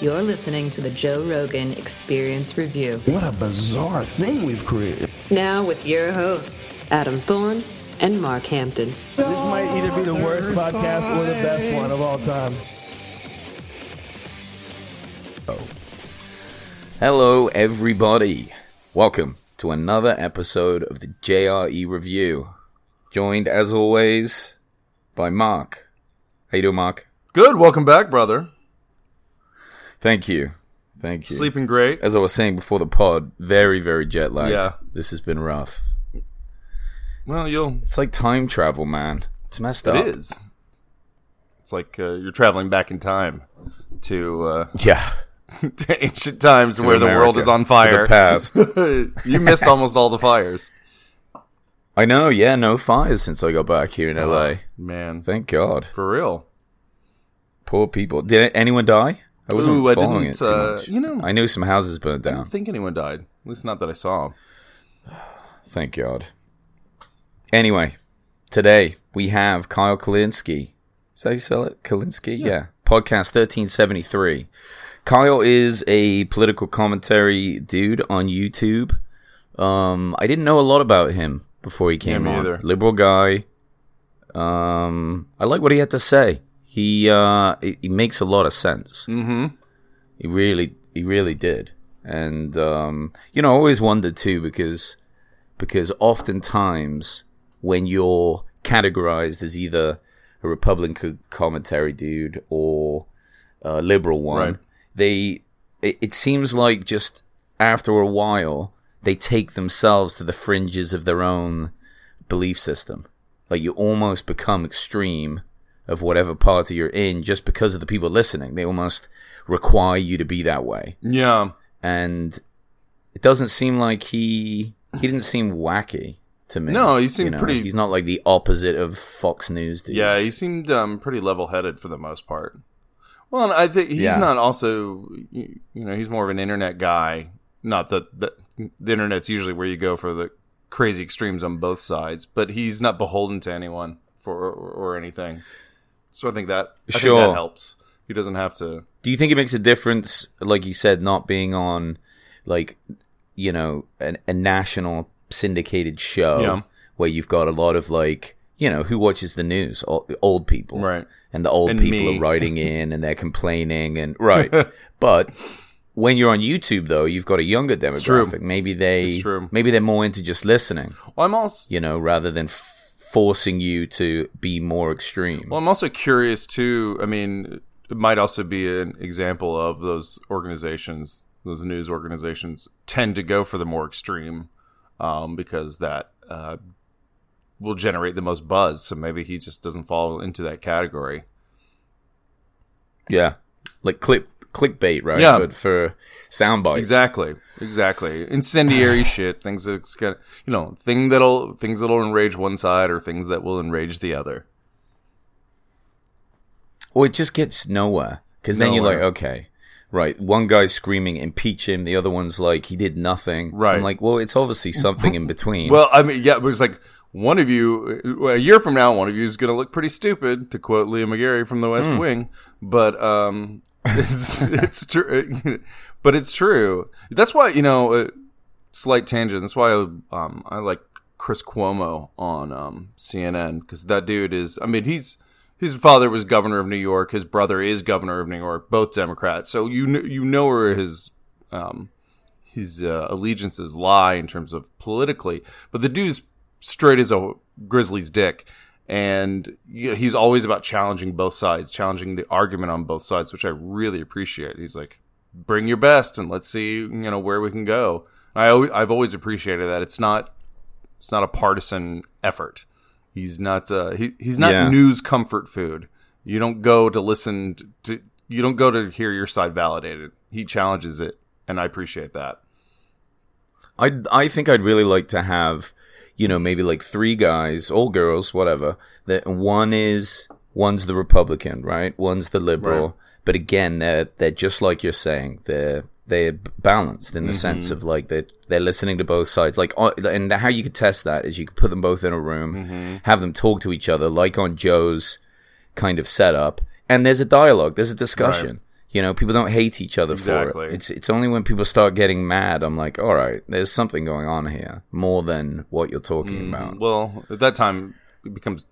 You're listening to the Joe Rogan Experience Review. What a bizarre thing we've created. Now with your hosts, Adam Thorne and Mark Hampton. This might either be the worst podcast or the best one of all time. Oh. Hello, everybody. Welcome to another episode of the JRE Review. Joined, as always, by Mark. How you doing, Mark? Good. Welcome back, brother. Thank you. Thank you. Sleeping great. As I was saying before the pod, very, very jet lagged. Yeah. This has been rough. Well, you'll. It's like time travel, man. It's messed up. It is. It's like uh, you're traveling back in time to, uh, Yeah. to ancient times To where the world is on fire. the past. you missed almost all the fires. I know, yeah, no fires since I got back here in LA. Man, Thank God. for real. Poor people. Did anyone die? I wasn't Ooh, I following didn't, it too uh, much. you know- I knew some houses burned I down. don't think anyone died. At least not that I saw. Thank God. Anyway, today we have Kyle Kulinski. Is that how you spell it? Kulinski? Yeah. Podcast 1373. Kyle is a political commentary dude on YouTube. Um, I didn't know a lot about him before he came me on. either. Liberal guy. Um, I like what he had to say. He uh, he he makes a lot of sense. Mm-hmm. He really, he really did. And um, you know, I always wondered too because because oftentimes when you're categorized as either a Republican commentary dude or a liberal one, Right. they it, it seems like just after a while they take themselves to the fringes of their own belief system. Like you almost become extreme of whatever party you're in just because of the people listening. They almost require you to be that way. Yeah. And it doesn't seem like he he didn't seem wacky to me. No, he seemed You know, pretty- He's not like the opposite of Fox News dudes. Yeah, he seemed um, pretty level-headed for the most part. Well, and I think he's Yeah. not also, you you know, he's more of an internet guy. Not that the, the internet's usually where you go for the crazy extremes on both sides, but he's not beholden to anyone for or, or anything. So I think that I think Sure. that helps. He doesn't have to. Do you think it makes a difference, like you said, not being on, like, you know, an, a national syndicated show Yeah. where you've got a lot of like, you know, who watches the news? O- Old people, Right. And the old And people me. are writing in and they're complaining and right. but when you're on YouTube, though, you've got a younger demographic. Maybe they, maybe they're more into just listening, Well, I'm also you know, rather than f- forcing you to be more extreme. well, I'm also curious too. I mean, it might also be an example of those organizations, those news organizations, tend to go for the more extreme um, because that uh, will generate the most buzz. So maybe he just doesn't fall into that category. yeah, like click clickbait, right? Yeah. but for sound bites. Exactly, exactly. Incendiary shit, things that's gonna, you know, thing that'll things that'll enrage one side or things that will enrage the other. Or it just gets nowhere. Because then you're like, okay, right. One guy's screaming, impeach him. The other one's like, he did nothing. Right. I'm like, well, it's obviously something in between. Well, I mean, yeah, it was like one of you a year from now, one of you is going to look pretty stupid, to quote Leo McGarry from The West Wing. But um, it's it's true. but it's true. That's why you know, uh, slight tangent. That's why um, I like Chris Cuomo on um, CNN because that dude is. I mean, he's. His father was governor of New York. His brother is governor of New York. Both Democrats. So you kn- you know where his um, his uh, allegiances lie in terms of politically. But the dude's straight as a grizzly's dick, and you know, he's always about challenging both sides, challenging the argument on both sides, which I really appreciate. He's like, "Bring your best, and let's see, you know, where we can go." I always, I've always appreciated that. It's not it's not a partisan effort. He's not uh, he, he's not Yeah. news comfort food. You don't go to listen to, to you don't go to hear your side validated. He challenges it, and I appreciate that. I I think I'd really like to have, you know, maybe like three guys, all girls, whatever. That one is one's the Republican, right? One's the liberal. Right. But again, they're they're just like you're saying. They're they're balanced in the sense of like they're they're listening to both sides. Like, uh, and how you could test that is you could put them both in a room, have them talk to each other, like on Joe's kind of setup, and there's a dialogue, there's a discussion. You know, people don't hate each other Exactly. for it. It's it's only when people start getting mad, I'm like, all right, there's something going on here more than what you're talking mm, about. Well, at that time, it becomes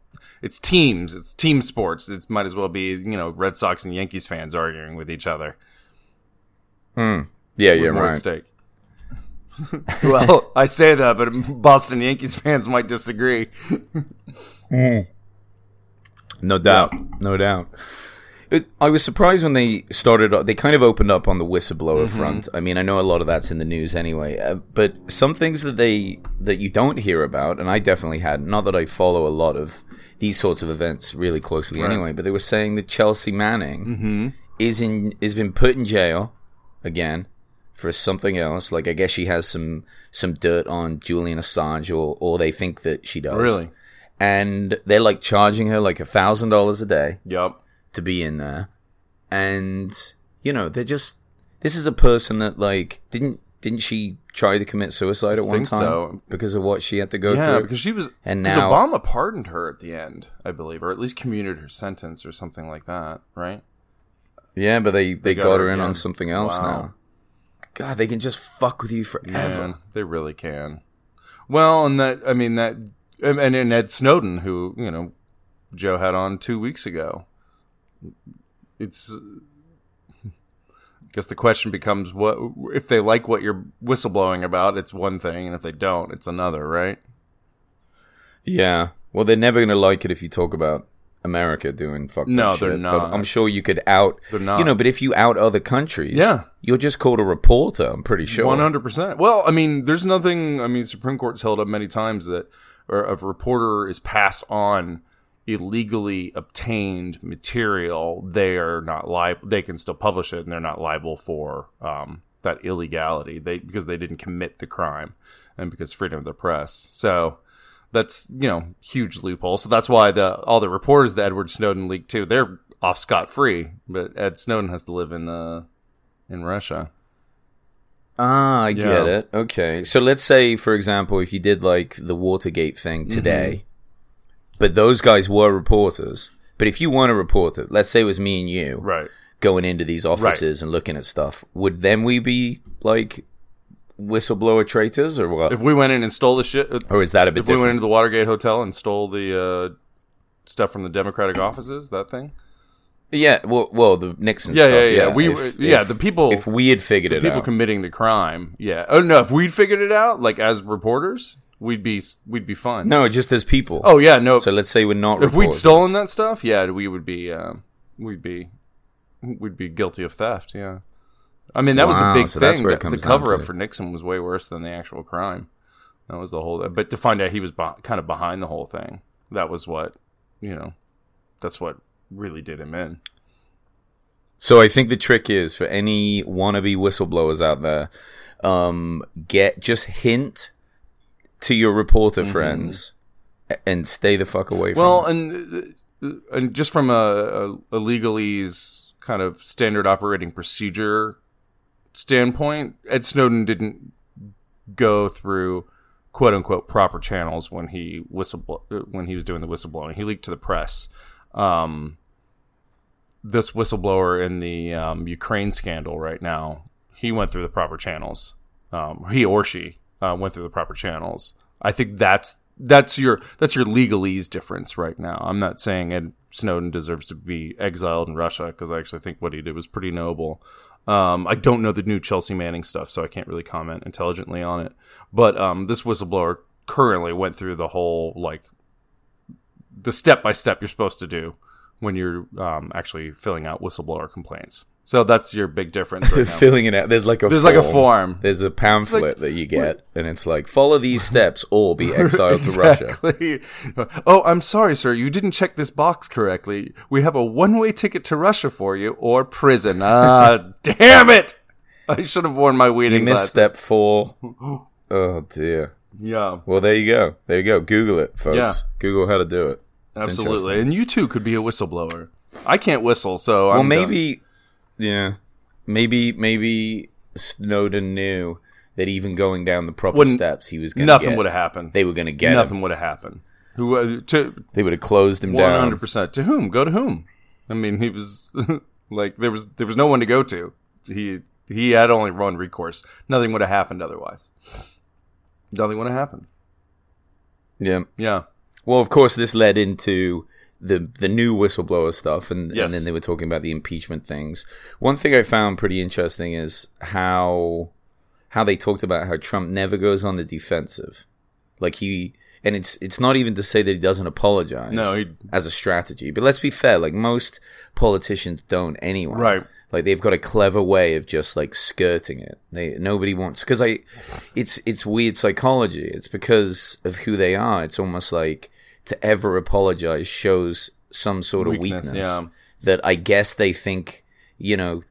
it's teams, it's team sports. It might as well be you know Red Sox and Yankees fans arguing with each other. Yeah, yeah, with at right. stake. well, I say that, but Boston Yankees fans might disagree. Hmm. No doubt, no doubt. It, I was surprised when they started. They kind of opened up on the whistleblower Mm-hmm. front. I mean, I know a lot of that's in the news anyway, uh, but some things that they that you don't hear about, and I definitely had. Not that I follow a lot of these sorts of events really closely anyway, but they were saying that Chelsea Manning Mm-hmm. is in is been put in jail again for something else. Like I guess she has some some dirt on Julian Assange, or or they think that she does. Really? And they're like charging her like a thousand dollars a day Yep. To be in there, and you know they're just. This is a person that like didn't didn't she try to commit suicide at one think time so. because of what she had to go Yeah, through? because she was. And because now- Obama pardoned her at the end, I believe, or at least commuted her sentence or something like that, right? yeah, but they they, got got, her in again. on something else Wow. now. God, they can just fuck with you forever. Man, they really can. Well, and that I mean that, and, and and Ed Snowden, who you know Joe had on two weeks ago. It's. I guess the question becomes: what if they like what you're whistleblowing about? It's one thing, and if they don't, it's another, right? Yeah. Well, they're never going to like it if you talk about America doing fucked No, up they're not. But I'm sure you could out. They're not. You know, but if you out other countries, Yeah. you're just called a reporter. I'm pretty sure. One hundred percent. Well, I mean, there's nothing. I mean, Supreme Court's held up many times that, or a reporter is passed on illegally obtained material, they are not liable. They can still publish it, and they're not liable for um, that illegality. They because they didn't commit the crime, and because freedom of the press. So that's you know huge loophole. So that's why the all the reporters that Edward Snowden leaked to, they're off scot free. But Ed Snowden has to live in uh, in Russia. Ah, I Yeah. get it. Okay. So let's say, for example, if you did like the Watergate Mm-hmm. thing today, but those guys were reporters. But if you weren't a reporter, let's say it was me and you Right. going into these offices and looking at stuff, would then we be like whistleblower traitors or what? If we went in and stole the shit, or is that a bit if we went into the Watergate Hotel and stole the uh, stuff from the Democratic offices, that thing, Yeah, well, well, the Nixon Yeah, stuff. yeah, Yeah, yeah. We- If- yeah, if- the people- If we had figured it people out, people committing the crime, yeah. Oh no, if we'd figured it out, like as reporters, we'd be we'd be fine. no, just as people. oh yeah, no. so let's say we're not. if we'd stolen that stuff, yeah, we would be uh, we'd be we'd be guilty of theft. Yeah, I mean that was the big so that's thing. The- cover up for Nixon was way worse than the actual crime. That was the whole. But to find out he was kind of behind the whole thing, that was what you know. That's what really did him in. So I think the trick is for any wannabe whistleblowers out there, um, get just hint to your reporter friends and stay the fuck away from. Mm-hmm. Well, them. and and just from a, a, a legalese kind of standard operating procedure standpoint, Ed Snowden didn't go through quote unquote proper channels when he whistle when he was doing the whistleblowing. He leaked to the press. Um, this whistleblower in the um, Ukraine scandal right now, he went through the proper channels. Um, he or she uh, went through the proper channels. I think that's that's your that's your legalese difference right now. I'm not saying Ed Snowden deserves to be exiled in Russia because I actually think what he did was pretty noble. Um, I don't know the new Chelsea Manning stuff, so I can't really comment intelligently on it. But um, this whistleblower currently went through the whole like the step by step you're supposed to do when you're um, actually filling out whistleblower complaints. So that's your big difference right now. filling it out. There's like a There's like a form. There's a pamphlet like- that you get, and it's like follow these steps or be exiled to Russia. Oh, I'm sorry, sir. You didn't check this box correctly. We have a one-way ticket to Russia for you, or prison. Ah, damn it! I should have worn my You weeding missed glasses. step four. Oh dear. Yeah, Well, there you go. There you go. Google it, folks. Yeah. Google how to do it. It's absolutely. And you too could be a whistleblower. I can't whistle, so Well, I'm done. Yeah, maybe, maybe Snowden knew that even going down the proper Wouldn't- steps, he was going nothing get, nothing would have happened. They were going to get nothing would have happened. Who uh, to They would have closed him one down. hundred percent to whom? Go to whom? I mean, he was Like there was there was no one to go to. He he had only one recourse. Nothing would have happened otherwise. Nothing would have happened. Yeah. Yeah. Well, of course, this led into the the new whistleblower stuff, and, Yes. and then they were talking about the impeachment things. One thing I found pretty interesting is how how they talked about how Trump never goes on the defensive, like he. And it's it's not even to say that he doesn't apologize. No, he- as a strategy. But let's be fair, like most politicians don't anyway. Right. Like they've got a clever way of just like skirting it. They nobody wants because I, it's it's weird psychology. It's because of who they are. It's almost like to ever apologize shows some sort of Weakness, yeah. that I guess they think you know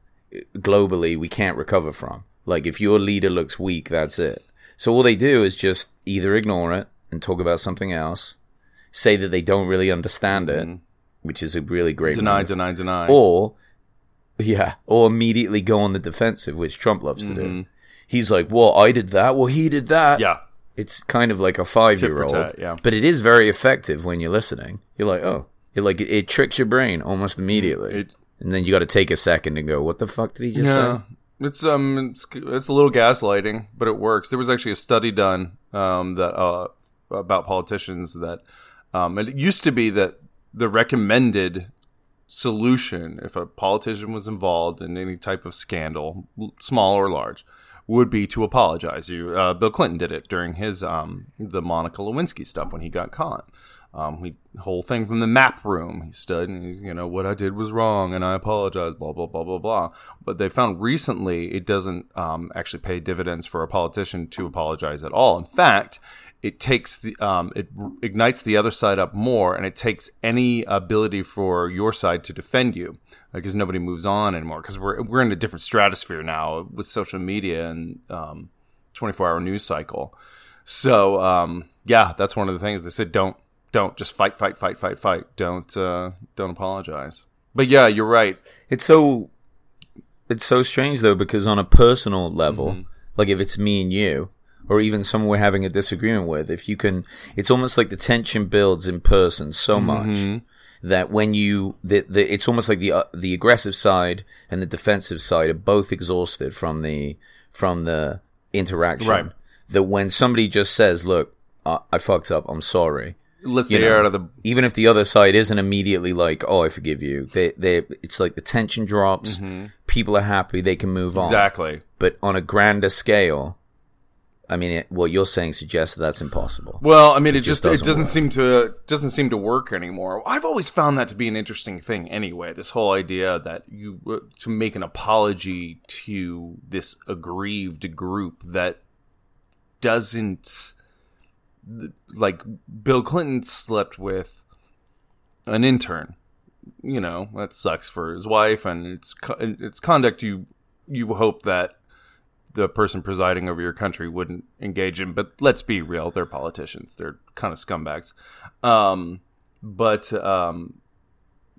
globally we can't recover from. Like if your leader looks weak, that's it. So all they do is just either ignore it and talk about something else, say that they don't really understand it, mm-hmm. which is a really great Deny, move. deny, deny. or yeah, or immediately go on the defensive, which Trump loves to do. Mm-hmm. He's like, "Well, I did that. Well, he did that." yeah. It's kind of like a five-year-old, yeah. but it is very effective when you're listening. You're like, "Oh," it like it, it tricks your brain almost immediately, It- and then you got to take a second and go, "What the fuck did he just Yeah, say?" it's um, it's, it's a little gaslighting, but it works. There was actually a study done um, that uh, about politicians that um, and it used to be that the recommended solution, if a politician was involved in any type of scandal, small or large, would be to apologize. You, uh, Bill Clinton did it during his um, the Monica Lewinsky stuff when he got caught. Um, we whole thing from the map room. He stood and he's, you know, what I did was wrong, and I apologize. Blah blah blah blah blah. But they found recently it doesn't um, actually pay dividends for a politician to apologize at all. In fact, it takes the um, it ignites the other side up more, and it takes any ability for your side to defend you because nobody moves on anymore. Because we're we're in a different stratosphere now with social media and um, 24 hour news cycle. So um, yeah, that's one of the things they said. Don't don't just fight, fight, fight, fight, fight. Don't uh, don't apologize. But yeah, you're right. It's so it's so strange though because on a personal level, Mm-hmm. like if it's me and you, or even someone we're having a disagreement with, if you can, it's almost like the tension builds in person so Mm-hmm. much that when you, the, the it's almost like the uh, the aggressive side and the defensive side are both exhausted from the from the interaction. Right. That when somebody just says, "Look, I, I fucked up. I'm sorry." Let's You the know, air out of the even if the other side isn't immediately like, "Oh, I forgive you," they they it's like the tension drops. People are happy; they can move on. Mm-hmm. exactly. But on a grander scale, I mean, it, what you're saying suggests that that's impossible. Well, I mean, it just, just it doesn't doesn't seem to doesn't seem to work anymore. I've always found that to be an interesting thing. Anyway, this whole idea that you uh, to make an apology to this aggrieved group that doesn't like Bill Clinton slept with an intern. You know that sucks for his wife, and it's it's conduct you you hope that the person presiding over your country wouldn't engage in. But let's be real, they're politicians. They're kind of scumbags. Um, but um,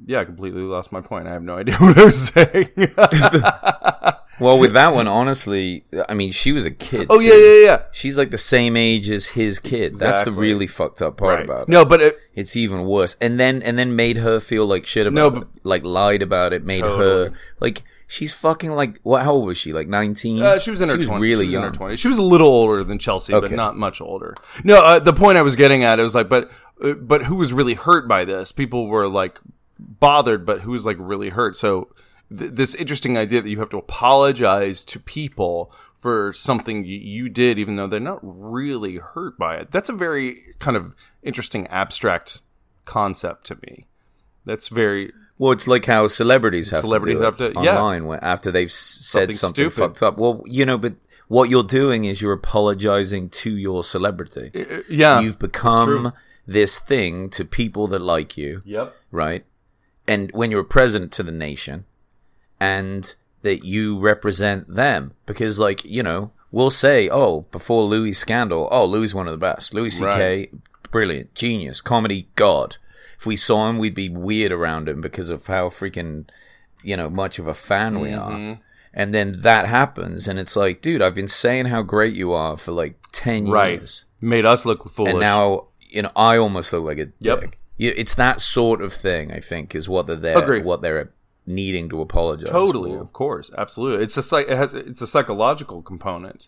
yeah, I completely lost my point. I have no idea what I was saying. Well, with that one, honestly, I mean, she was a kid. oh too. yeah, yeah, yeah. She's like the same age as his kid. That's the really fucked up part Right. about it. No, but it, It's even worse. And then and then made her feel like shit about No, it. but- Like lied about it, made her like she's fucking like what how old was she? Like 19? Uh, she was in her twenties. really she was young. in her twenties. She was a little older than Chelsea, but not much older. No, uh, the point I was getting at it was like, but uh, but who was really hurt by this? People were like bothered, but who was like really hurt? So th- this interesting idea that you have to apologize to people for something you did, even though they're not really hurt by it. That's a very kind of interesting abstract concept to me. That's very Well, it's like how celebrities have Celebrities to do have to- online where after they've said Something something, fucked up. Well, you know, but what you're doing is you're apologizing to your celebrity. Uh, yeah. You've become this thing to people that like you, Yep. right? And when you're a president to the nation, and that you represent them, because like you know, we'll say, oh, before Louis scandal, oh, Louis one of the best. Louis C.K. Right. brilliant, genius, comedy god. If we saw him, we'd be weird around him because of how freaking, you know, much of a fan we Mm-hmm. are. And then that happens, and it's like, dude, I've been saying how great you are for like ten Right. years, Made us look foolish. and now you know I almost look like a Yep. dick. It's that sort of thing. I think is what they're there, Agree. what they're needing to apologize. totally for. of course absolutely it's a it has it's a psychological component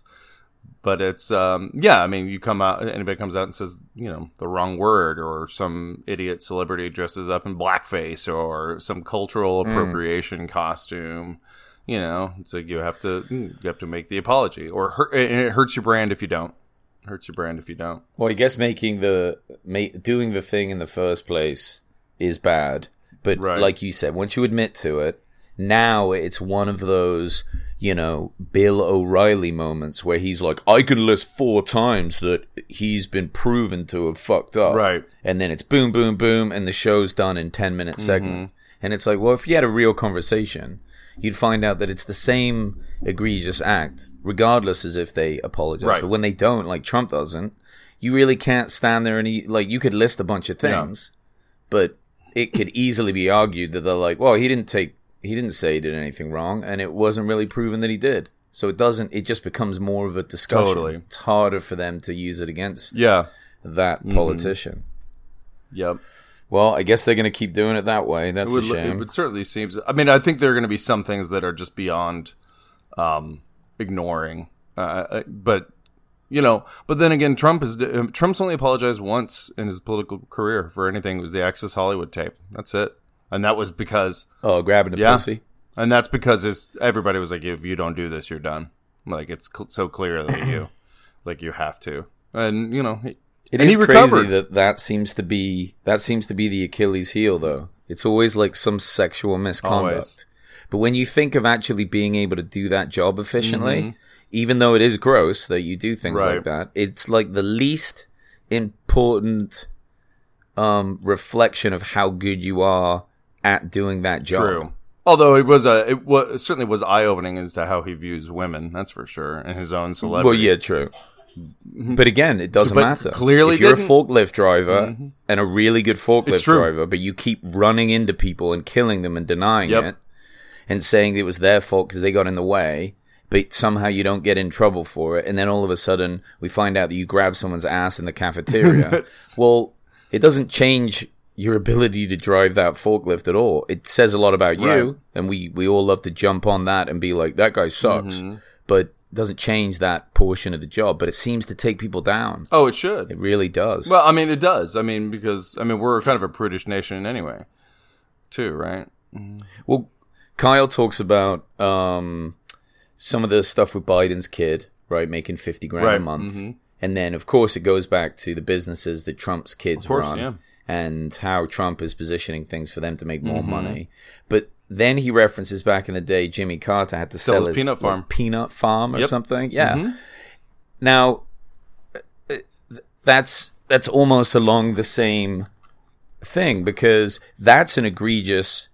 but it's um yeah i mean you come out anybody comes out and says you know the wrong word or some idiot celebrity dresses up in blackface or some cultural appropriation costume you know so you have to you have to make the apology or hurt, it hurts your brand if you don't. Hurts your brand if you don't. Well, I guess making the ma- doing the thing in the first place is bad, but Right. like you said, once you admit to it, now it's one of those you know Bill O'Reilly moments where he's like, I can list four times that he's been proven to have fucked up, Right. And then it's boom, boom, boom, and the show's done in ten minute Mm-hmm. and it's like, well, if you had a real conversation. You'd find out that it's the same egregious act, regardless as if they apologize. Right. But when they don't, like Trump doesn't, you really can't stand there and eat, like you could list a bunch of Yeah. things, but it could easily be argued that they're like, well, he didn't take, he didn't say he did anything wrong, and it wasn't really proven that he did. So it doesn't. It just becomes more of a discussion. Totally. It's harder for them to use it against yeah that politician. yep Well, I guess they're going to keep doing it that way. That's it would, a shame. It certainly seems. I mean, I think there are going to be some things that are just beyond um, ignoring. Uh, uh, but you know, but then again, Trump is um, Trump's only apologized once in his political career for anything. It was the Access Hollywood tape. That's it, and that was because, oh, grabbing the Yeah. pussy. and that's because his, everybody was like, if you don't do this, you're done. Like it's cl- so clear that you, like you have to, and you know, he, It and is he crazy recovered. that that seems to be that seems to be the Achilles heel, though. It's always like some sexual misconduct. Always. But when you think of actually being able to do that job efficiently, Mm-hmm. even though it is gross that you do things Right. like that, it's like the least important um, reflection of how good you are at doing that job. True. Although it was a, it was it certainly was eye opening as to how he views women. That's for sure, and his own celebrity. Well, yeah, true. Mm-hmm. But again, it doesn't But matter. clearly if you're didn't. a forklift driver mm-hmm. and a really good forklift driver, but you keep running into people and killing them and denying Yep. it, and saying it was their fault because they got in the way, but somehow you don't get in trouble for it, and then all of a sudden we find out that you grab someone's ass in the cafeteria. Well, it doesn't change your ability to drive that forklift at all. It says a lot about you, and we we all love to jump on that and be like, that guy sucks, Mm-hmm. but doesn't change that portion of the job. But it seems to take people down. Oh, it should. It really does. Well, I mean, it does. I mean, because I mean, we're kind of a prudish nation anyway, too, right? Well, Kyle talks about um, some of the stuff with Biden's kid, right, making fifty grand a Right, month, mhm. and then of course it goes back to the businesses that Trump's kids Of course, run, yeah. And how Trump is positioning things for them to make more Mm-hmm. money. But then he references back in the day Jimmy Carter had to Sell sell, his peanut farm. peanut farm or Yep. something. Yeah. Mhm. Now, that's that's almost along the same thing because that's an egregious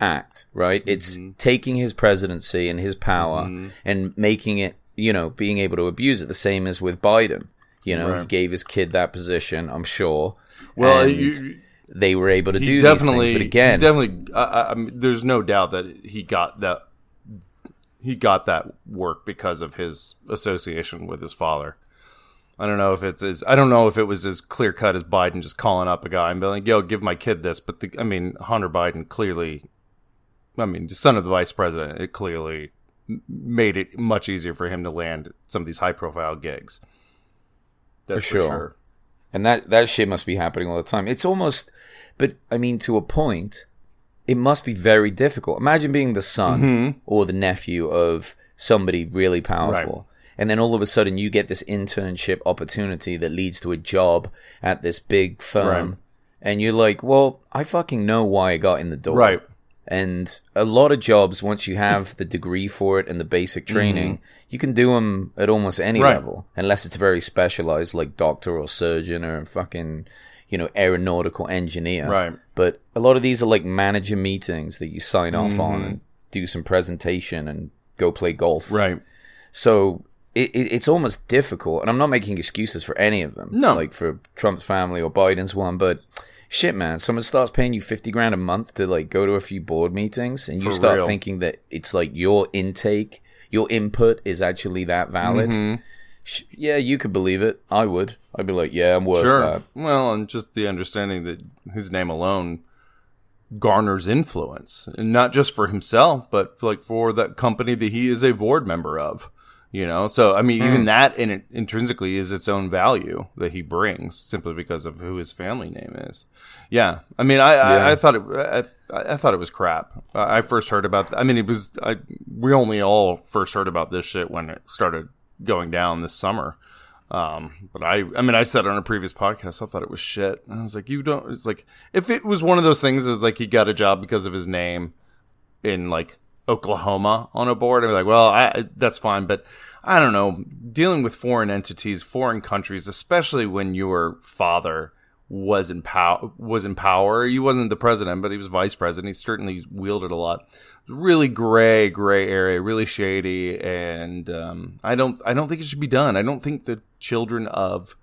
act, right? It's Mm-hmm. taking his presidency and his power and making it, you know, being able to abuse it. The same as with Biden. You know, he gave his kid that position. I'm sure. Well, you, they were able to do definitely, things, but again, definitely. I, I, mean, there's no doubt that he got that. He got that work because of his association with his father. I don't know if it's as I don't know if it was as clear cut as Biden just calling up a guy and being like, "Yo, give my kid this." But the, I mean, Hunter Biden clearly, I mean, son of the vice president, it clearly made it much easier for him to land some of these high profile gigs. That's For sure. And that that shit must be happening all the time. It's almost, but I mean, to a point, it must be very difficult. Imagine being the son Mm-hmm. or the nephew of somebody really powerful, and then all of a sudden you get this internship opportunity that leads to a job at this big firm, Right. and you're like, "Well, I fucking know why I got in the door." Right. And a lot of jobs, once you have the degree for it and the basic training, you can do them at almost any Mm-hmm. Right. level, unless it's very specialized, like doctor or surgeon or fucking, you know, aeronautical engineer. Right. But a lot of these are like manager meetings that you sign off Mm-hmm. on and do some presentation and go play golf. Right. So it, it, it's almost difficult, and I'm not making excuses for any of them. No. like for Trump's family or Biden's one, but shit, man, someone starts paying you fifty grand a month to like go to a few board meetings, and you For start real. thinking that it's like your intake, your input is actually that valid. Mm-hmm. Yeah, you could believe it. I would. I'd be like, yeah, I'm worth Sure. that. Well, and just the understanding that his name alone garners influence, and not just for himself, but like for that company that he is a board member of. You know, so I mean, even that in it, intrinsically is its own value that he brings simply because of who his family name is. Yeah, I mean, I Yeah. I, I thought it I, I thought it was crap. I I first heard about. I mean, it was I we only all first heard about this shit when it started going down this summer. Um, but I, I mean, I said on a previous podcast, I thought it was shit. I was like, you don't, it's like, if it was one of those things that like he got a job because of his name in like Oklahoma on a board, I'd be like, well, I, that's fine. But I don't know, dealing with foreign entities, foreign countries, especially when your father was in power, was in power. He wasn't the president, but he was vice president. He certainly wielded a lot. Really gray, gray area, really shady, and um, I don't, I don't think it should be done. I don't think the children of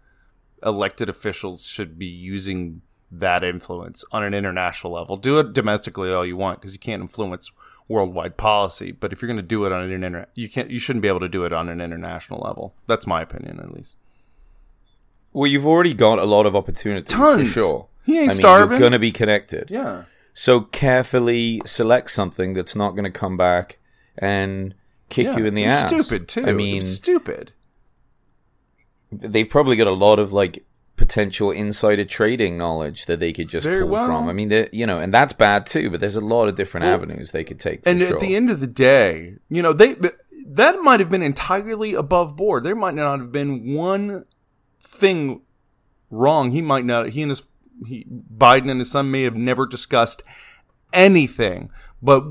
elected officials should be using that influence on an international level. Do it domestically all you want because you can't influence worldwide policy. But if you're going to do it on an internet, you can't. You shouldn't be able to do it on an international level. That's my opinion, at least. Well, you've already got a lot of opportunities Tons. for sure. He ain't I mean, starving. You're gonna be connected. Yeah. So carefully select something that's not gonna come back and kick yeah. you in the ass. Stupid too. I mean, stupid. they've probably got a lot of like potential insider trading knowledge that they could just Very pull well. from. I mean, you know, and that's bad too. But there's a lot of different avenues they could take. And sure. at the end of the day, you know, they that might have been entirely above board. There might not have been one thing wrong. He might not. He and his he, Biden and his son may have never discussed anything. But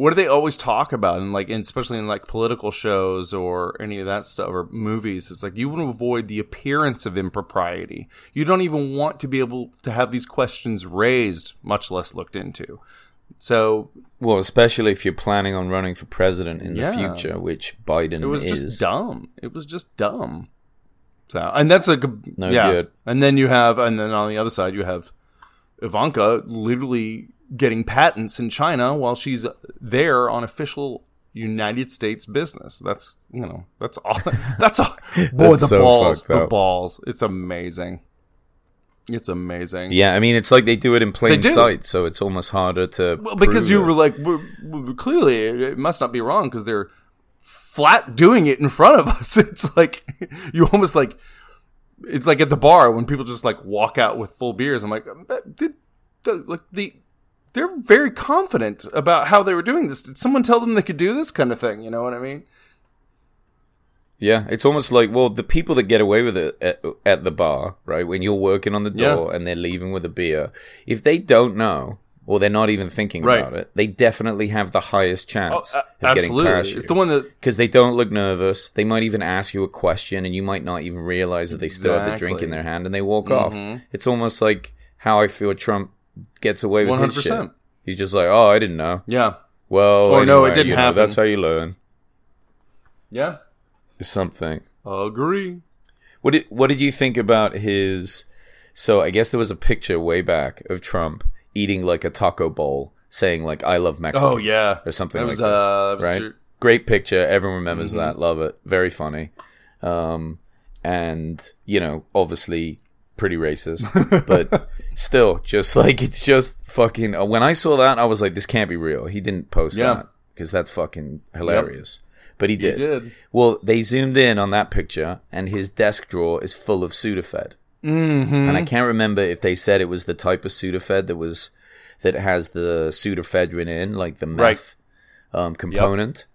what do they always talk about? And like, and especially in like political shows or any of that stuff or movies, it's like you want to avoid the appearance of impropriety. You don't even want to be able to have these questions raised, much less looked into. So well, especially if you're planning on running for president in Yeah. the future, which Biden It was is. just dumb. It was just dumb. So, and that's a No yeah. good. And then you have, and then on the other side, you have Ivanka literally getting patents in China while she's there on official United States business. That's you know, that's all. That's all. Boy, That's the so balls, the up. balls. It's amazing. It's amazing. Yeah, I mean, it's like they do it in plain sight, so it's almost harder to. Well, because you it. were like, clearly it must not be wrong because they're flat doing it in front of us. It's like you almost like it's like at the bar when people just like walk out with full beers. I'm like, "But did the, like the they're very confident about how they were doing this. Did someone tell them they could do this kind of thing? You know what I mean? Yeah, it's almost like well, the people that get away with it at, at the bar, right? When you're working on the Yeah. door and they're leaving with a beer, if they don't know or they're not even thinking Right. about it, they definitely have the highest chance Oh, of a- getting absolutely. past you. It's the one that because they don't look nervous. They might even ask you a question, and you might not even realize that they still have the drink in their hand, and they walk Mm-hmm. off. It's almost like how I feel Trump gets away with his shit. 100%. He's just like, "Oh, I didn't know." yeah Well, Or, no, it didn't you know, happen. That's how you learn. yeah Something. agree. What did What did you think about his? So I guess there was a picture way back of Trump eating like a taco bowl, saying like "I love Mexico." Oh, yeah. or something That like was, uh, that was right? true. Great picture. Everyone remembers Mm-hmm. that. Love it. Very funny. Um, and you know, obviously pretty racist, but still, just like it's just fucking. uh, When I saw that, I was like, "This can't be real." He didn't post Yeah. that because that's fucking hilarious. But he did. did. Well, they zoomed in on that picture, and his desk drawer is full of Sudafed. Mm-hmm. And I can't remember if they said it was the type of Sudafed that was that has the pseudoephedrine in, like the meth um, component.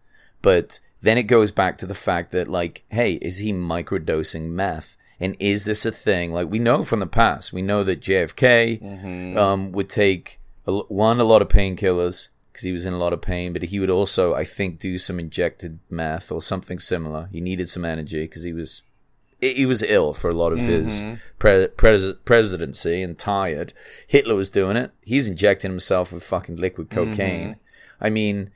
But then it goes back to the fact that, like, hey, is he microdosing meth? And is this a thing? Like, we know from the past, we know that JFK mm-hmm. um, would take a one a lot of painkillers because he was in a lot of pain, but he would also, I think, do some injected meth or something similar. He needed some energy because he was he was ill for a lot of his mm-hmm. pre- pres- presidency and tired. Hitler was doing it. He's injecting himself with fucking liquid mm-hmm. cocaine. I mean,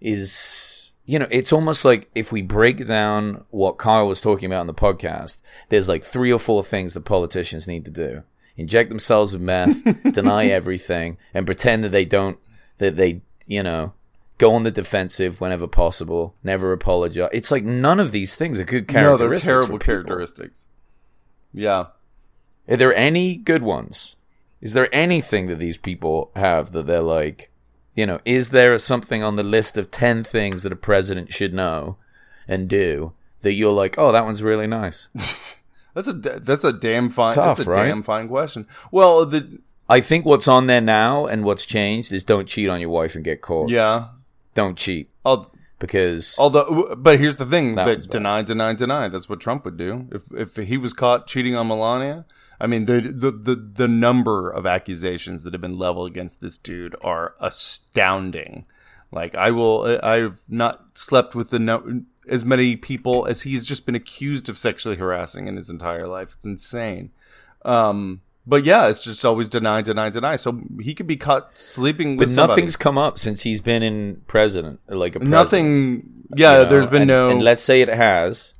is you know, it's almost like if we break down what Kyle was talking about in the podcast, there's like three or four things that politicians need to do: inject themselves with meth, deny everything, and pretend that they don't, that they, you know, go on the defensive whenever possible, never apologize. It's like none of these things are good characteristics. No, they're terrible characteristics. Yeah. Are there any good ones? Is there anything that these people have that they're like, you know, is there something on the list of 10 things that a president should know and do that you're like, oh, that one's really nice? That's a that's a damn fine Tough, that's a right? damn fine question. Well, the I think what's on there now and what's changed is don't cheat on your wife and get caught. yeah. Don't cheat Al- because Although, but here's the thing: That that deny, deny, deny. That's what Trump would do if if he was caught cheating on Melania. I mean, the the the, the number of accusations that have been leveled against this dude are astounding. Like, I will, I've not slept with the no, as many people as he's just been accused of sexually harassing in his entire life. It's insane. Um, but yeah, it's just always deny, deny, deny. So he could be caught sleeping but with somebody. nothing's come up since he's been in president like a president. nothing. Yeah, you know, there's been and- no. And let's say it has.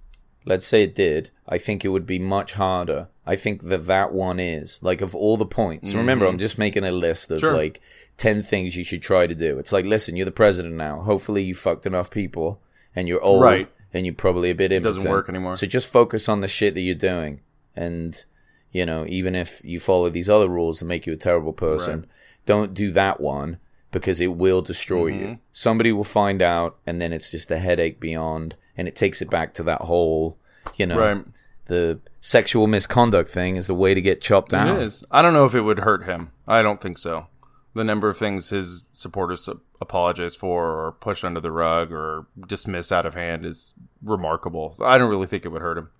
Let's say it did. I think it would be much harder. I think that that one is like of all the points. Remember, I'm just making a list of Mm-hmm. Sure. like ten things you should try to do. It's like, listen, you're the president now. Hopefully, you fucked enough people, and you're old, Right. and you're probably a bit impotent. doesn't work anymore. So just focus on the shit that you're doing, and you know, even if you follow these other rules that make you a terrible person, don't do that one because it will destroy Mm-hmm. you. Somebody will find out, and then it's just a headache beyond, and it takes it back to that whole, you know, Right. The sexual misconduct thing is the way to get chopped down. It is. I don't know if it would hurt him. I don't think so. The number of things his supporters apologize for, or push under the rug, or dismiss out of hand is remarkable. So I don't really think it would hurt him.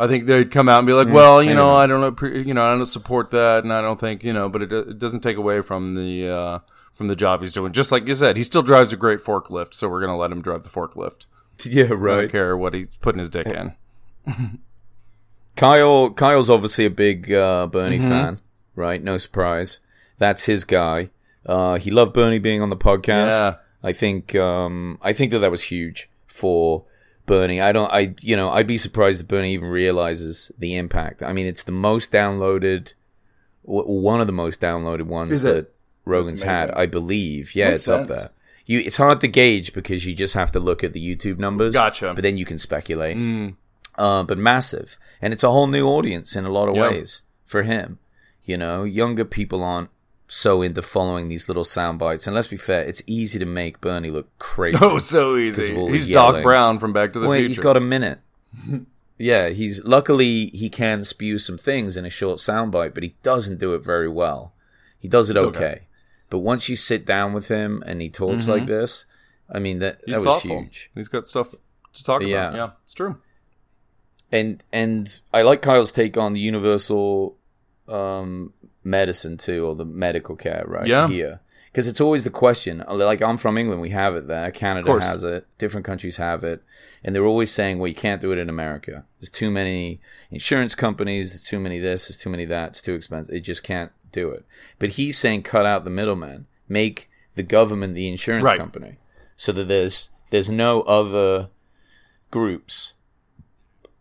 I think they'd come out and be like, "Well, you know, I don't know, you know, I don't support that, and I don't think, you know, but it, it doesn't take away from the uh, from the job he's doing. Just like you said, he still drives a great forklift, so we're gonna let him drive the forklift. Yeah, right. I don't care what he's putting his dick in. Kyle Kyle's obviously a big uh, Bernie Mm-hmm. fan, right? No surprise. That's his guy. Uh, he loved Bernie being on the podcast. Yeah. I think um, I think that that was huge for Bernie. I don't. I you know I'd be surprised if Bernie even realizes the impact. I mean, it's the most downloaded, w- one of the most downloaded ones Is it? that Rogan's had. I believe. Yeah, Makes it's up there. You, it's hard to gauge because you just have to look at the YouTube numbers. Gotcha. Mm. But then you can speculate uh, but massive, and it's a whole new audience in a lot of Yeah. ways for him. You know, younger people aren't so into following these little sound bites. And let's be fair, it's easy to make Bernie look crazy. Oh, so easy. of all the He's Doc. Brown from Back to the Wait, Future. he's got a minute. yeah, he's luckily he can spew some things in a short soundbite, but he doesn't do it very well. He does it okay. okay. but once you sit down with him and he talks like this, I mean that He's that was thoughtful. huge. He's got stuff to talk Yeah. about. Yeah, it's true. And and I like Kyle's take on the universal um, medicine too, or the medical care right Yeah. here, because it's always the question. Like I'm from England, we have it there. Canada has it. Different countries have it, and they're always saying, "Well, you can't do it in America. There's too many insurance companies. There's too many this. There's too many that. It's too expensive. It just can't do it." But he's saying, cut out the middleman. Make the government the insurance Right. company, so that there's there's no other groups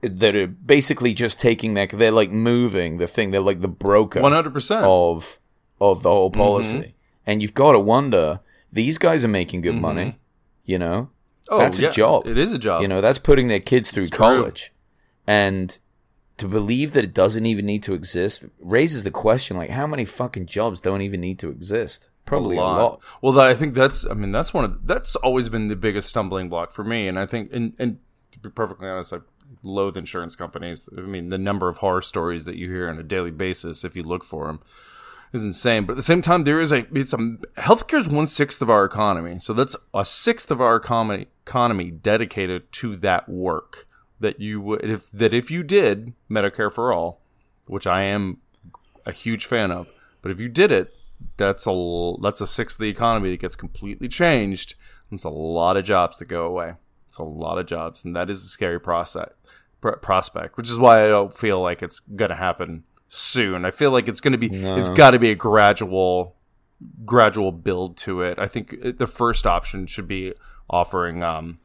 that are basically just taking that they're like moving the thing they're like the broker One hundred percent. of of the whole mm-hmm. policy and you've got to wonder these guys are making good money mm-hmm. you know Oh, that's a job. It is a job. you know that's putting their kids through It's true. college and to believe that it doesn't even need to exist raises the question like how many fucking jobs don't even need to exist probably a lot, Well, I think that's. I mean, that's one of that's always been the biggest stumbling block for me. And I think, and, and to be perfectly honest, I loathe insurance companies. I mean, the number of horror stories that you hear on a daily basis, if you look for them, is insane. But at the same time, there is a it's a healthcare is one sixth of our economy, so that's a sixth of our economy economy dedicated to that work. That you would if that if you did Medicare for all, which I am a huge fan of, but if you did it, that's a that's a sixth of the economy that gets completely changed. It's a lot of jobs that go away. It's a lot of jobs, and that is a scary prospect. Pr- prospect, which is why I don't feel like it's gonna happen soon. I feel like it's gonna be. It's got to be a gradual, gradual build to it. I think the first option should be offering um,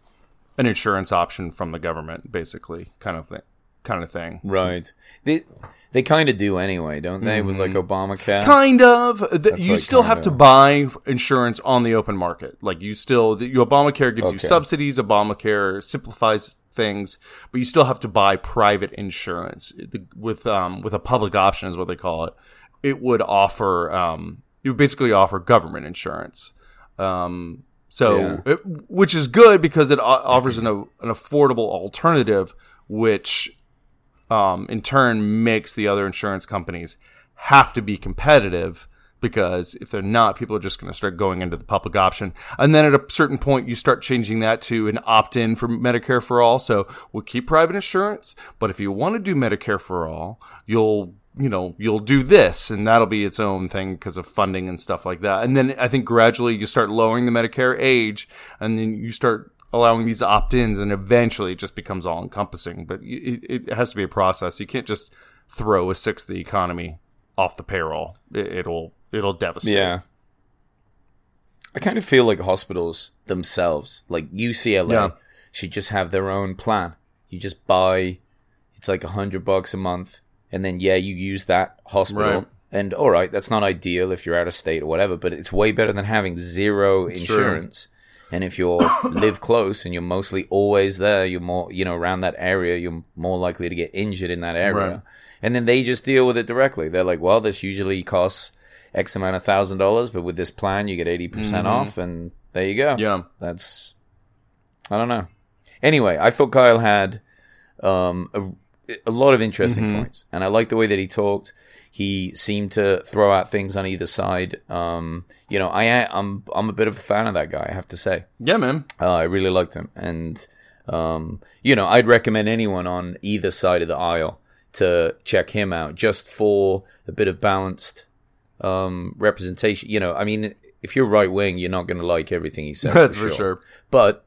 an insurance option from the government, basically, kind of thing. Kind of thing. right they they kind of do anyway don't they with like obamacare Kind of. The, you like still have to buy insurance on the open market. Like you still, the, Obamacare gives you subsidies. Obamacare simplifies things, but you still have to buy private insurance The- with um with a public option is what they call it. it would offer um, it would basically offer government insurance. Um, so, Yeah. it, which is good because it offers an, an affordable alternative, which um, in turn makes the other insurance companies have to be competitive because if they're not, people are just going to start going into the public option. And then at a certain point, you start changing that to an opt in for Medicare for all. So we'll keep private insurance, but if you want to do Medicare for all, you'll you know you'll do this and that'll be its own thing because of funding and stuff like that and then i think gradually you start lowering the medicare age and then you start allowing these opt-ins and eventually it just becomes all encompassing but it, it has to be a process you can't just throw a sixth of the economy off the payroll it, it'll it'll devastate Yeah. I kind of feel like hospitals themselves, like UCLA, Yeah. should just have their own plan. You just buy, it's like a hundred bucks a month, and then yeah, you use that hospital. Right. And all right, that's not ideal if you're out of state or whatever, but it's way better than having zero insurance. And if you live close and you're mostly always there, you're more, you know, around that area, you're more likely to get injured in that area. Right. And then they just deal with it directly. They're like, well, this usually costs X amount of thousand dollars, but with this plan, you get 80% off, and there you go. Mm-hmm. yeah That's, I don't know. Anyway, I thought Kyle had um, a, lot of interesting Mm-hmm. points, and I like the way that he talked. He seemed to throw out things on either side. Um, you know, I I'm I'm a bit of a fan of that guy. I have to say, yeah man uh, I really liked him, and um, you know, I'd recommend anyone on either side of the aisle to check him out, just for a bit of balanced um, representation. You know, I mean, if you're right wing, you're not going to like everything he says. that's for for sure but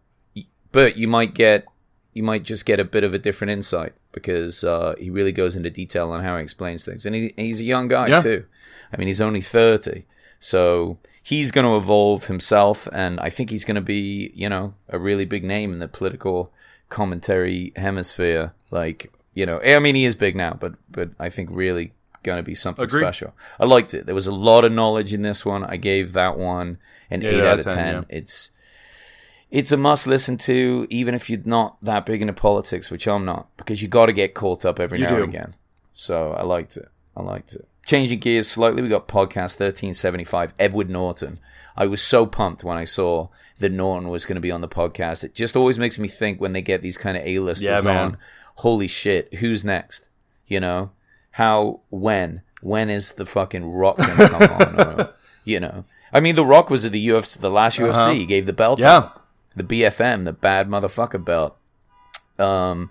but you might get you might just get a bit of a different insight because uh, he really goes into detail on how he explains things, and he, he's a young guy Yeah. too. I mean, he's only thirty, so he's going to evolve himself, and I think he's going to be you know a really big name in the political commentary hemisphere. Like you know, I mean, he is big now, but but I think really going to be something Agreed. special. I liked it. There was a lot of knowledge in this one. I gave that one an Yeah, eight yeah, out of 10, ten. yeah. It's it's a must listen to, even if you're not that big into politics, which I'm not, because you got to get caught up every You now do. and again. So I liked it. I liked it. Changing gears slightly, we got podcast 1375, Edward Norton. I was so pumped when I saw that Norton was going to be on the podcast. It just always makes me think when they get these kind of A-listers Yeah, on, holy shit, who's next? You know, how, when, when is the fucking Rock going to come on? Or, you know, I mean, the Rock was at the UFC, the last UFC. He gave the belt Uh-huh. yeah the BFM, the bad motherfucker belt. Um,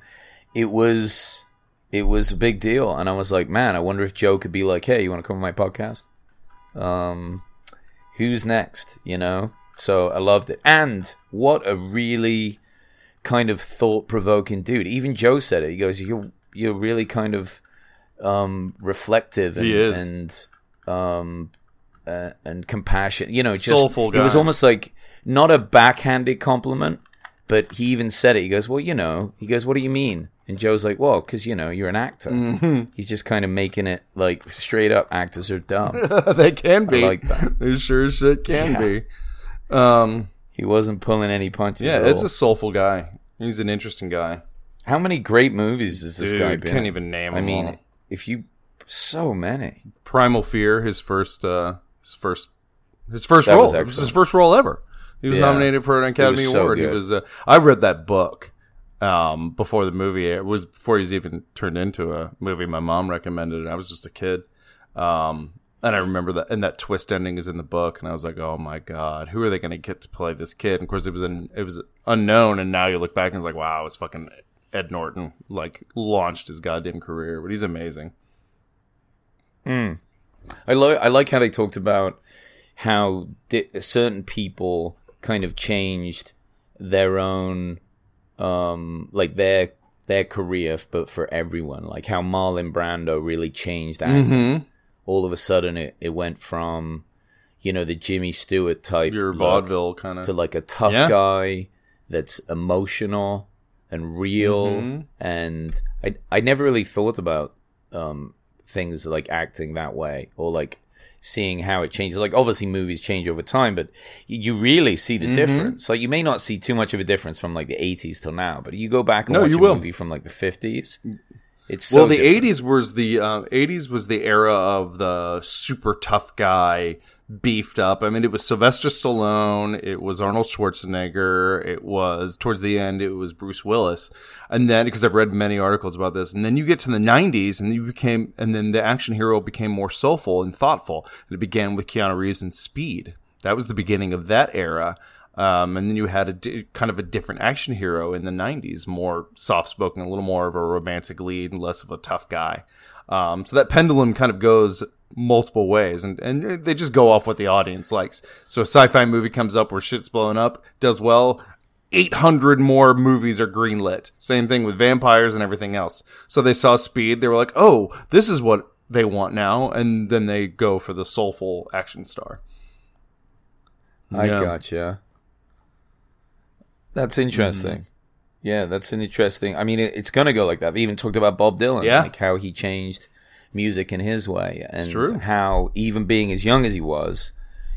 it was it was a big deal, and I was like, man, I wonder if Joe could be like, hey, you want to come on my podcast? Um, who's next? You know. So I loved it, and what a really kind of thought provoking dude. Even Joe said it. He goes, "You're you're really kind of um, reflective and and um, uh, and compassion. You know, just Soulful it was almost like not a backhanded compliment, but he even said it. He goes, "Well, you know," he goes, "What do you mean?" And Joe's like, "Well, because you know you're an actor." Mm-hmm. He's just kind of making it like straight up actors are dumb. they can be I like that. they sure as shit can Yeah. be um he wasn't pulling any punches. yeah it's a soulful guy he's an interesting guy How many great movies has this Dude, guy been? can't even name I mean, all. if you so many. Primal Fear, his first, uh, his first, his first That role. was was his first role ever. He was Yeah. nominated for an Academy so Award. He was. Uh, I read that book um, before the movie. It was before he's even turned into a movie. My mom recommended it. I was just a kid, um, and I remember that. And that twist ending is in the book, and I was like, "Oh my god, who are they going to get to play this kid?" And of course, it was an, it was unknown, and now you look back and it's like, "Wow, it's fucking." Ed Norton like launched his goddamn career, but he's amazing. I like I like how they talked about how di- certain people kind of changed their own um like their their career but for everyone. Like how Marlon Brando really changed acting. All of a sudden it, it went from you know the Jimmy Stewart type Your vaudeville kind of to like a tough Yeah. guy that's emotional and real. Mm-hmm. and I I never really thought about um things like acting that way or like seeing how it changes like obviously movies change over time but you, you really see Mm-hmm. the difference like you may not see too much of a difference from like the 80s till now but you go back and No, watch you a will. movie from like the 50s It's so well, the different. '80s was the uh, '80s was the era of the super tough guy, beefed up. I mean, it was Sylvester Stallone, it was Arnold Schwarzenegger, it was towards the end, it was Bruce Willis, and then because I've read many articles about this, and then you get to the '90s, and you became, and then the action hero became more soulful and thoughtful, and it began with Keanu Reeves and Speed. That was the beginning of that era. Um, and then you had a di- kind of a different action hero in the 90s, more soft spoken, a little more of a romantic lead and less of a tough guy. Um, so that pendulum kind of goes multiple ways and, and they just go off what the audience likes. So a sci fi movie comes up where shit's blowing up, does well. 800 more movies are greenlit. Same thing with vampires and everything else. So they saw Speed. They were like, oh, this is what they want now. And then they go for the soulful action star. I Yeah. gotcha. That's interesting. Mm-hmm. Yeah, that's an interesting. I mean, it, it's gonna go like that. They even talked about Bob Dylan, Yeah. like how he changed music in his way, and how even being as young as he was,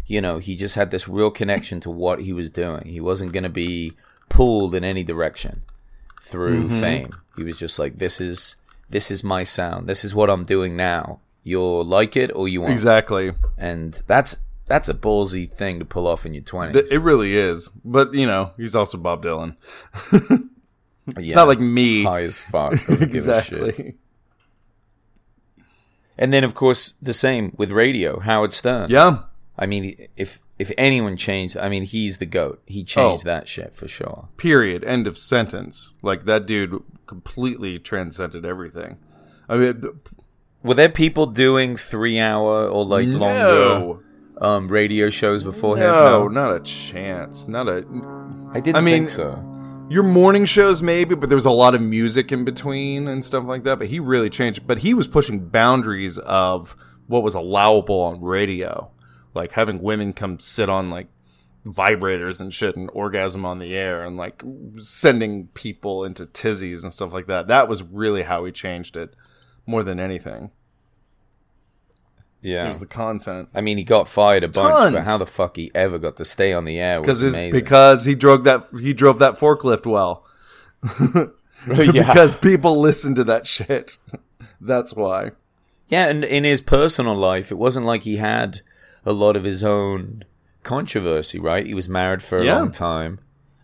you know, he just had this real connection to what he was doing. He wasn't gonna be pulled in any direction through Mm-hmm. fame. He was just like, "This is this is my sound. This is what I'm doing now. You'll like it or you won't." Exactly. And that's that's a ballsy thing to pull off in your twenties. It really is. But, you know, he's also Bob Dylan. It's not like me. high as fuck. Doesn't give a shit. exactly. And then, of course, the same with radio. Howard Stern. Yeah. I mean, if if anyone changed, I mean, he's the goat. He changed Oh. that shit for sure. Period. End of sentence. Like that dude completely transcended everything. I mean, Were there people doing three hour or like longer no, um, radio shows before him? no, not a chance. Not a. I didn't I mean- think so. Your morning shows maybe, but there was a lot of music in between and stuff like that. But he really changed. But he was pushing boundaries of what was allowable on radio, like having women come sit on like vibrators and shit and orgasm on the air and like sending people into tizzies and stuff like that. That was really how he changed it more than anything. It was the content. I mean, he got fired a bunch, but how the fuck he ever got to stay on the air was Because amazing. because he drove that he drove that forklift well. because people listen to that shit. That's why. Yeah, and in his personal life, it wasn't like he had a lot of his own controversy, right? He was married for a Yeah. long time.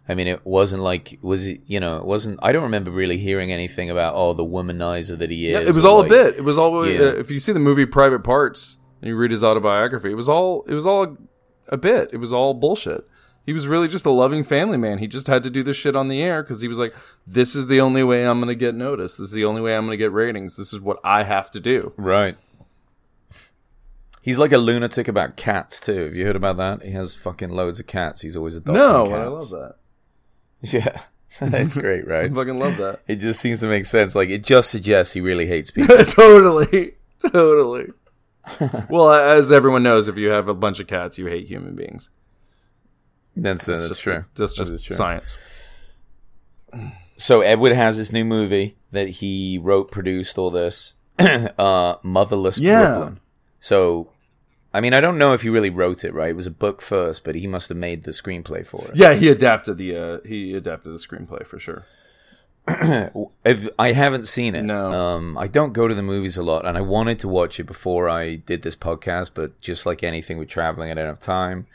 I mean, it wasn't like was it? You know, it wasn't. I don't remember really hearing anything about oh the womanizer that he is. Yeah, it was all like- a bit. It was all. Yeah. Uh, if you see the movie Private Parts and you read his autobiography, it was all. It was all a, bit. It was all bullshit. He was really just a loving family man. He just had to do this shit on the air because he was like, "This is the only way I'm going to get noticed. This is the only way I'm going to get ratings. This is what I have to do." Right. He's like a lunatic about cats too. Have you heard about that? He has fucking loads of cats. He's always adopting No, cats. I love that. Yeah, That's great, I right? fucking love that. It just seems to make sense. Like it just suggests he really hates people. totally, totally. well, as everyone knows, if you have a bunch of cats, you hate human beings. That's, uh, that's just, true. That's just is true. science. So Edward has this new movie that he wrote, produced, all this. uh, Motherless Yeah. Brooklyn. So, I mean, I don't know if he really wrote it, right? It was a book first, but he must have made the screenplay for it. Yeah, he adapted the uh, he adapted the screenplay for sure. If, I haven't seen it. No. Um, I don't go to the movies a lot, and I wanted to watch it before I did this podcast, but just like anything with traveling, I don't have time.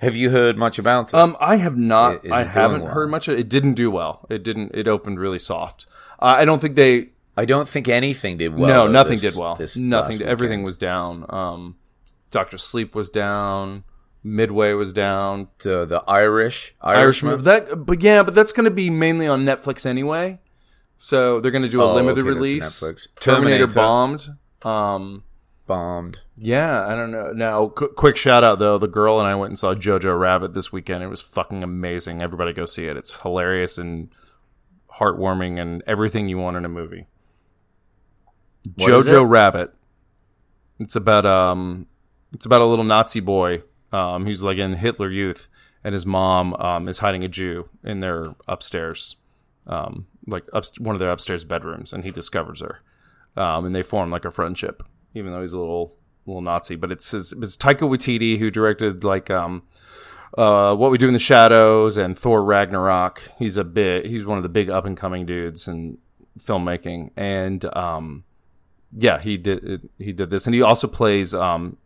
Have you heard much about it? Um, I have not. Is I haven't well? heard much. Of it. didn't do well. It didn't. It opened really soft. Uh, I don't think they. I don't think anything did well. no, nothing this- did well. this Nothing. Did, everything was down. Um, Doctor Sleep was down. Midway was down. Uh, the Irish, Irishman. Irishman. That, but yeah, but that's going to be mainly on Netflix anyway. So they're going to do a Oh, limited okay, release. Netflix. Terminator, Terminator. bombed. Um, bombed. Yeah, I don't know. Now, qu- quick shout out though. The girl and I went and saw Jojo Rabbit this weekend. It was fucking amazing. Everybody go see it. It's hilarious and heartwarming and everything you want in a movie. What Jojo it? Rabbit. It's about um, it's about a little Nazi boy um, who's like in Hitler Youth, and his mom um, is hiding a Jew in their upstairs, um, like up, one of their upstairs bedrooms, and he discovers her, um, and they form like a friendship, even though he's a little little Nazi. But it's his, it's Taika Waititi who directed like um, uh, What We Do in the Shadows and Thor Ragnarok. He's a bit he's one of the big up and coming dudes, and filmmaking, and um, yeah, he did he did this, and he also plays um,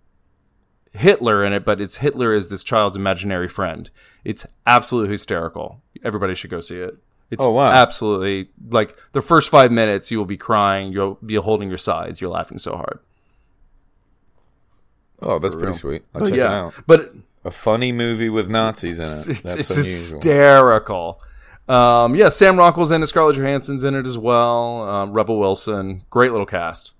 Hitler in it, but it's Hitler as this child's imaginary friend. It's absolutely hysterical. Everybody should go see it. It's Oh, wow. absolutely like the first five minutes you will be crying, you'll be holding your sides, you're laughing so hard. Oh, that's pretty sweet. I'll check it yeah, out. but A funny movie with Nazis in it. it's, That's it's unusual. hysterical. Um, yeah, Sam Rockwell's in it. Scarlett Johansson's in it as well. Um, Rebel Wilson, great little cast.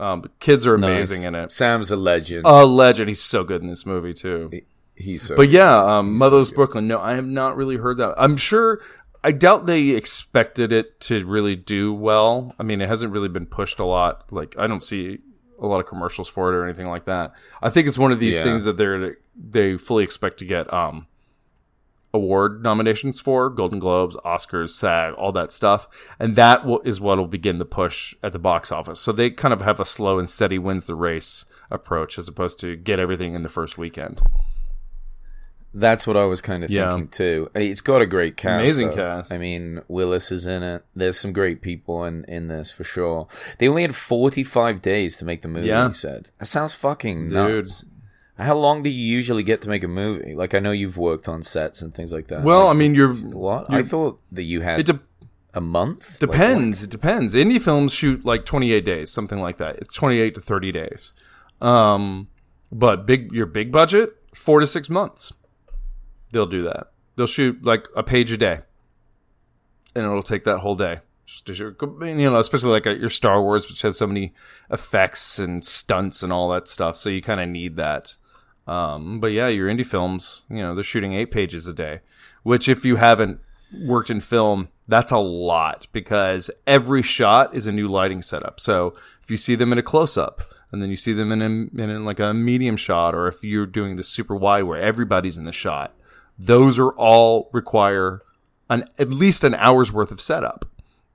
Um, but kids are amazing Nice. in it. Sam's a legend. A legend. He's so good in this movie too. He's so But yeah, um, Mother's Brooklyn. No, I have not really heard that. I'm sure. I doubt they expected it to really do well. I mean, it hasn't really been pushed a lot. Like, I don't see a lot of commercials for it or anything like that. I think it's one of these Yeah. things that they're they fully expect to get um, award nominations for Golden Globes, Oscars, SAG, all that stuff, and that will, is what will begin the push at the box office. So they kind of have a slow and steady wins the race approach as opposed to get everything in the first weekend. That's what I was kind of Yeah. thinking too. It's got a great cast. Amazing though. cast. I mean, Willis is in it. There's some great people in, in this for sure. They only had 45 days to make the movie, Yeah. he said. That sounds fucking Dude. nuts. How long do you usually get to make a movie? Like, I know you've worked on sets and things like that. Well, I mean, you're what? you're- I thought that you had it de- a month? Like, depends. it depends. Indie films shoot like 28 days, something like that. It's 28 to 30 days. Um, but big your big budget, four to six months. They'll do that. They'll shoot like a page a day, and it'll take that whole day. Just to shoot, you know, especially like your Star Wars, which has so many effects and stunts and all that stuff. So you kind of need that. Um, but yeah, your indie films, you know, they're shooting eight pages a day, which if you haven't worked in film, that's a lot because every shot is a new lighting setup. So if you see them in a close up and then you see them in a, in like a medium shot, or if you're doing the super wide where everybody's in the shot, those are all require an at least an hour's worth of setup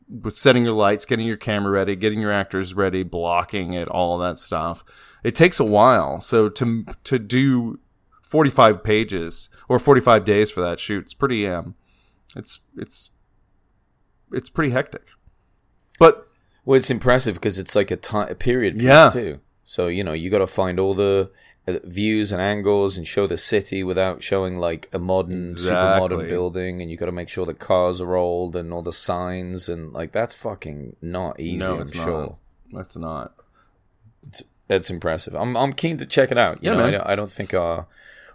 with setting your lights, getting your camera ready, getting your actors ready, blocking it, all that stuff. It takes a while. So to to do 45 pages or 45 days for that shoot, it's pretty um it's it's it's pretty hectic. But Well, it's impressive because it's like a, ti a period piece Yeah. too. So you know you got to find all the uh, views and angles and show the city without showing like a modern, super modern building, and you got to make sure the cars are old and all the signs and like that's fucking not easy. no, I'm it's sure not. It's not. That's impressive. I'm I'm keen to check it out. You Yeah, know, I don't, I don't think I'll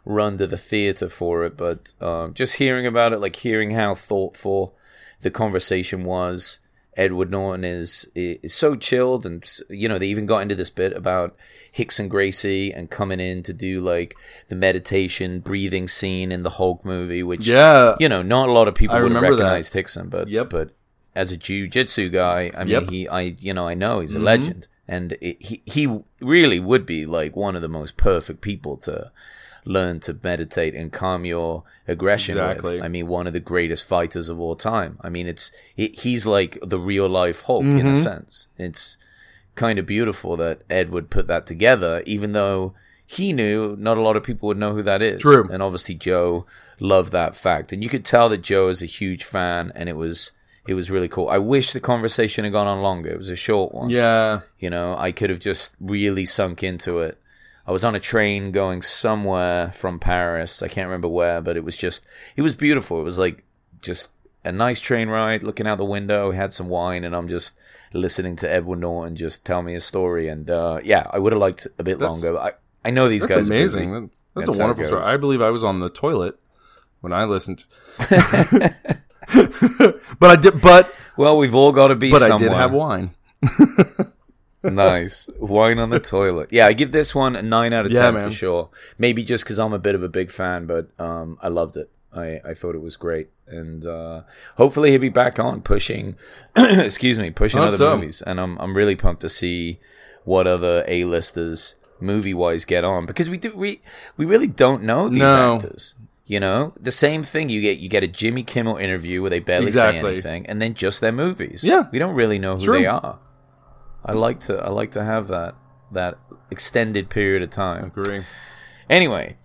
run to the theater for it, but um, just hearing about it, like hearing how thoughtful the conversation was. Edward Norton is is so chilled, and you know they even got into this bit about Rickson Gracie and coming in to do like the meditation, breathing scene in the Hulk movie, which Yeah. you know not a lot of people I would have that. recognized Rickson, but Yep. but as a jiu-jitsu guy, I mean, Yep. Mm-hmm. he, I, you know, I know he's a legend, and it, he, he really would be like one of the most perfect people to learn to meditate and calm your aggression Exactly. with. I mean, one of the greatest fighters of all time. I mean, it's he, he's like the real life Hulk in Mm-hmm. a sense. It's kind of beautiful that Ed would put that together, even though he knew not a lot of people would know who that is. True. And obviously Joe loved that fact. And you could tell that Joe is a huge fan and it was it was really cool. I wish the conversation had gone on longer. It was a short one. Yeah. You know, I could have just really sunk into it. I was on a train going somewhere from Paris. I can't remember where, but it was just it was beautiful. It was like just a nice train ride, looking out the window, had some wine, and I'm just listening to Edward Norton just tell me a story. And uh, yeah, I would have liked a bit That's- longer. But I, I know these That's guys amazing. are busy. That's, that's, That's a wonderful story. I believe I was on the toilet when I listened. but I did. But Well, we've all got to be but I did have wine. nice wine on the toilet. Yeah, I give this one a nine out of Yeah, ten man. for sure. Maybe just because I'm a bit of a big fan, but um, I loved it. I, I thought it was great, and uh, hopefully he'll be back on pushing. excuse me, pushing other so. movies, and I'm I'm really pumped to see what other A listers movie wise get on because we do we we really don't know these No. actors. You know, the same thing you get you get a Jimmy Kimmel interview where they barely Exactly. say anything, and then just their movies. Yeah. we don't really know who True. they are. I like to I like to have that that extended period of time. Agree. Anyway,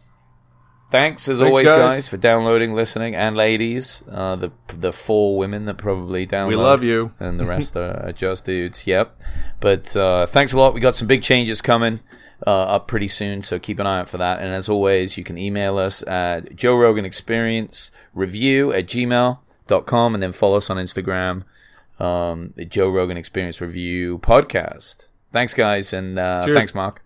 Thanks as Thanks, always, guys. guys. for downloading, listening, and ladies, uh, the the four women that probably download. We love you. and the rest are just dudes. Yep. But uh, thanks a lot. We got some big changes coming uh, up pretty soon, so keep an eye out for that. And as always, you can email us at Joe Rogan Experience Review at gmail.com and then follow us on Instagram, um, the Joe Rogan Experience Review Podcast. Thanks, guys, and uh, thanks, Mark.